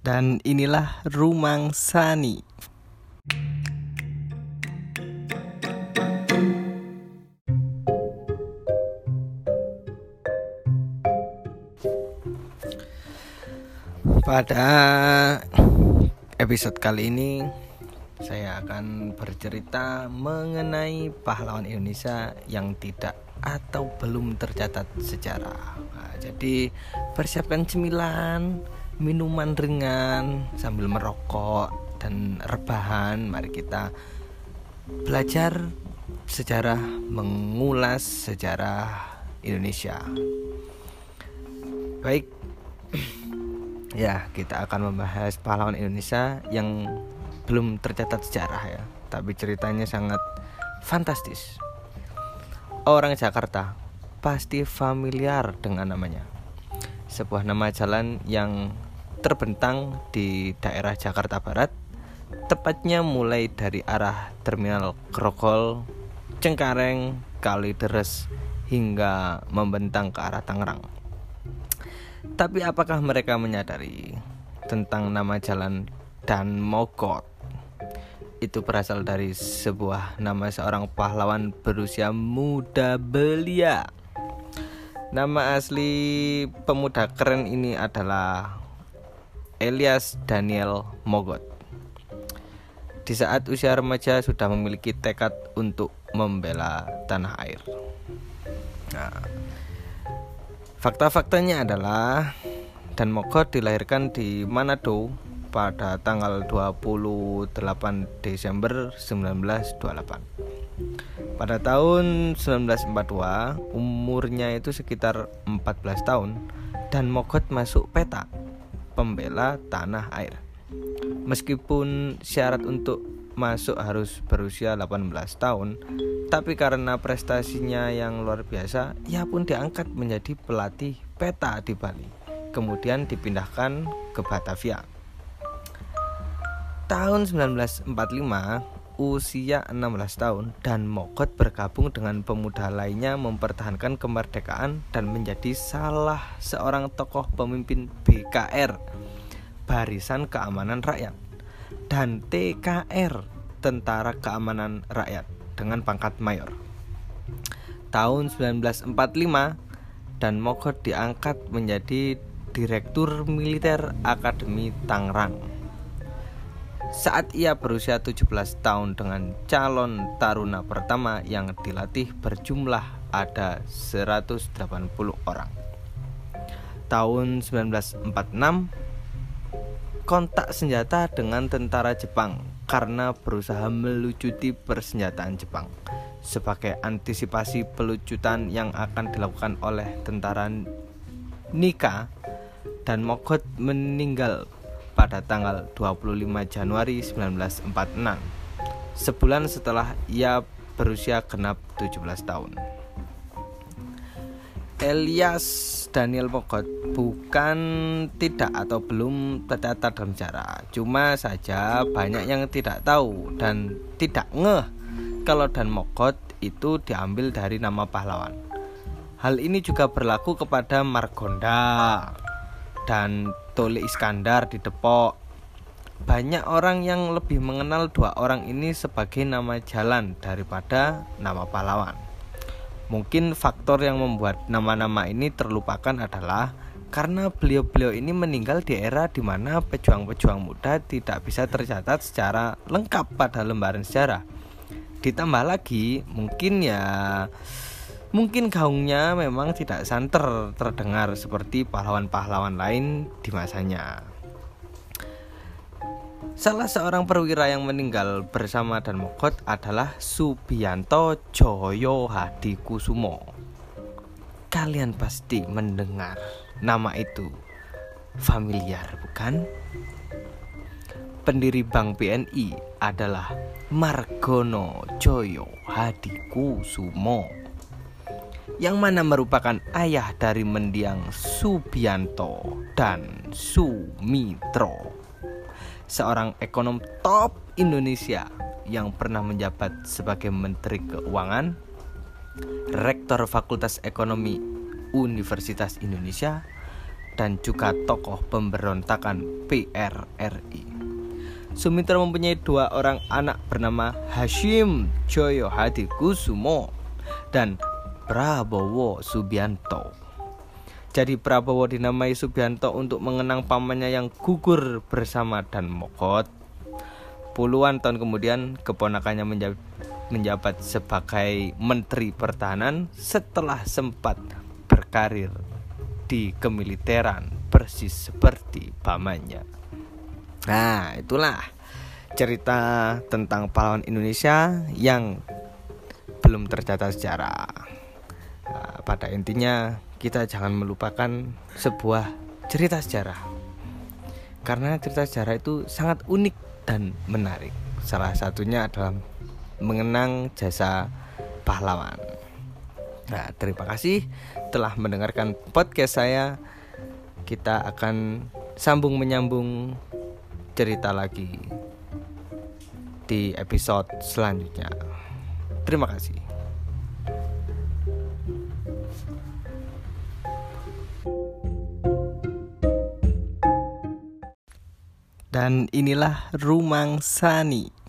Dan inilah Rumang Sani. Pada episode kali ini saya akan bercerita mengenai pahlawan Indonesia yang tidak atau belum tercatat sejarah. Nah, jadi persiapkan cemilan, minuman ringan sambil merokok dan rebahan. Mari kita belajar sejarah, mengulas sejarah Indonesia. Baik, Ya, kita akan membahas pahlawan Indonesia yang belum tercatat sejarah ya, tapi ceritanya sangat fantastis. Orang Jakarta pasti familiar dengan namanya. Sebuah nama jalan yang terbentang di daerah Jakarta Barat, tepatnya mulai dari arah Terminal Grogol, Cengkareng, Kalideres hingga membentang ke arah Tangerang. Tapi apakah mereka menyadari tentang nama jalan dan Mogot? Itu berasal dari sebuah nama seorang pahlawan berusia muda belia. Nama asli pemuda keren ini adalah Elias Daniel Mogot. Di saat usia remaja sudah memiliki tekad untuk membela tanah air. Nah, Fakta-faktanya adalah Dan Mogot dilahirkan di Manado pada tanggal 28 Desember 1928. Pada tahun 1942, umurnya itu sekitar 14 tahun dan Mogot masuk peta pembela tanah air. Meskipun syarat untuk masuk harus berusia 18 tahun, tapi karena prestasinya yang luar biasa, ia pun diangkat menjadi pelatih peta di Bali. Kemudian dipindahkan ke Batavia. Tahun 1945, usia 16 tahun dan Mogot bergabung dengan pemuda lainnya mempertahankan kemerdekaan dan menjadi salah seorang tokoh pemimpin BKR Barisan Keamanan Rakyat dan TKR Tentara Keamanan Rakyat dengan pangkat mayor. Tahun 1945 dan Mogot diangkat menjadi Direktur Militer Akademi Tangerang. Saat ia berusia 17 tahun dengan calon taruna pertama yang dilatih berjumlah ada 180 orang. Tahun 1946 kontak senjata dengan tentara Jepang karena berusaha melucuti persenjataan Jepang sebagai antisipasi pelucutan yang akan dilakukan oleh tentara Nika dan Mogot meninggal pada tanggal 25 Januari 1946 sebulan setelah ia berusia genap 17 tahun. Elias Daniel Mogot bukan tidak atau belum tercatat dalam sejarah Cuma saja banyak yang tidak tahu dan tidak ngeh Kalau Dan Mogot itu diambil dari nama pahlawan Hal ini juga berlaku kepada Margonda dan Tole Iskandar di Depok banyak orang yang lebih mengenal dua orang ini sebagai nama jalan daripada nama pahlawan. Mungkin faktor yang membuat nama-nama ini terlupakan adalah karena beliau-beliau ini meninggal di era di mana pejuang-pejuang muda tidak bisa tercatat secara lengkap pada lembaran sejarah. Ditambah lagi, mungkin ya mungkin gaungnya memang tidak santer terdengar seperti pahlawan-pahlawan lain di masanya. Salah seorang perwira yang meninggal bersama dan Mogot adalah Subianto Joyo Hadi Kusumo. Kalian pasti mendengar nama itu familiar, bukan? Pendiri Bank BNI adalah Margono Joyo Hadi Kusumo yang mana merupakan ayah dari mendiang Subianto dan Sumitro seorang ekonom top Indonesia yang pernah menjabat sebagai Menteri Keuangan, Rektor Fakultas Ekonomi Universitas Indonesia, dan juga tokoh pemberontakan PRRI. Sumitra mempunyai dua orang anak bernama Hashim Joyo Hadi Kusumo dan Prabowo Subianto. Jadi Prabowo dinamai Subianto untuk mengenang pamannya yang gugur bersama dan Mogot. Puluhan tahun kemudian keponakannya menjabat sebagai Menteri Pertahanan setelah sempat berkarir di kemiliteran persis seperti pamannya. Nah, itulah cerita tentang pahlawan Indonesia yang belum tercatat sejarah. Nah, pada intinya kita jangan melupakan sebuah cerita sejarah. Karena cerita sejarah itu sangat unik dan menarik. Salah satunya adalah mengenang jasa pahlawan. Nah, terima kasih telah mendengarkan podcast saya. Kita akan sambung menyambung cerita lagi di episode selanjutnya. Terima kasih. Dan inilah Rumang Sani